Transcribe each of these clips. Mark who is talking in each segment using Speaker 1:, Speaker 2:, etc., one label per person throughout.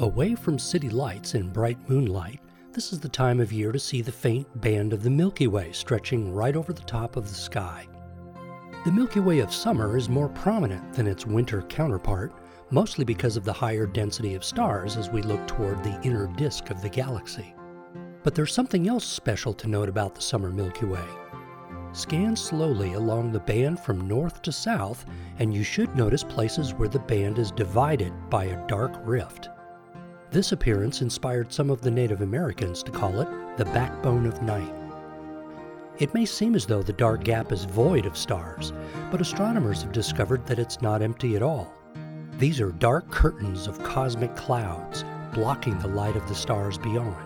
Speaker 1: Away from city lights and bright moonlight, this is the time of year to see the faint band of the Milky Way stretching right over the top of the sky. The Milky Way of summer is more prominent than its winter counterpart, mostly because of the higher density of stars as we look toward the inner disk of the galaxy. But there's something else special to note about the summer Milky Way. Scan slowly along the band from north to south, and you should notice places where the band is divided by a dark rift. This appearance inspired some of the Native Americans to call it the backbone of night. It may seem as though the dark gap is void of stars, but astronomers have discovered that it's not empty at all. These are dark curtains of cosmic clouds blocking the light of the stars beyond.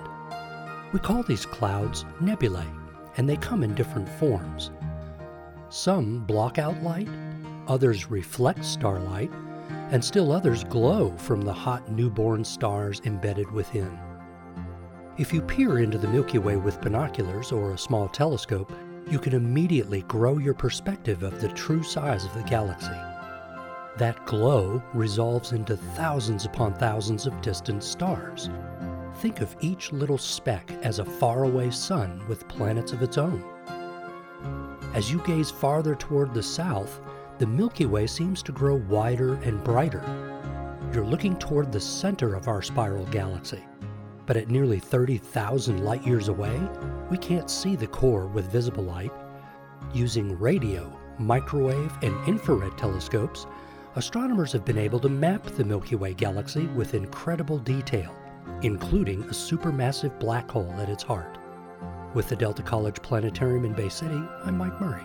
Speaker 1: We call these clouds nebulae, and they come in different forms. Some block out light, others reflect starlight, and still others glow from the hot newborn stars embedded within. If you peer into the Milky Way with binoculars or a small telescope, you can immediately grow your perspective of the true size of the galaxy. That glow resolves into thousands upon thousands of distant stars. Think of each little speck as a faraway sun with planets of its own. As you gaze farther toward the south, the Milky Way seems to grow wider and brighter. You're looking toward the center of our spiral galaxy, but at nearly 30,000 light years away, we can't see the core with visible light. Using radio, microwave, and infrared telescopes, astronomers have been able to map the Milky Way galaxy with incredible detail, including a supermassive black hole at its heart. With the Delta College Planetarium in Bay City, I'm Mike Murray.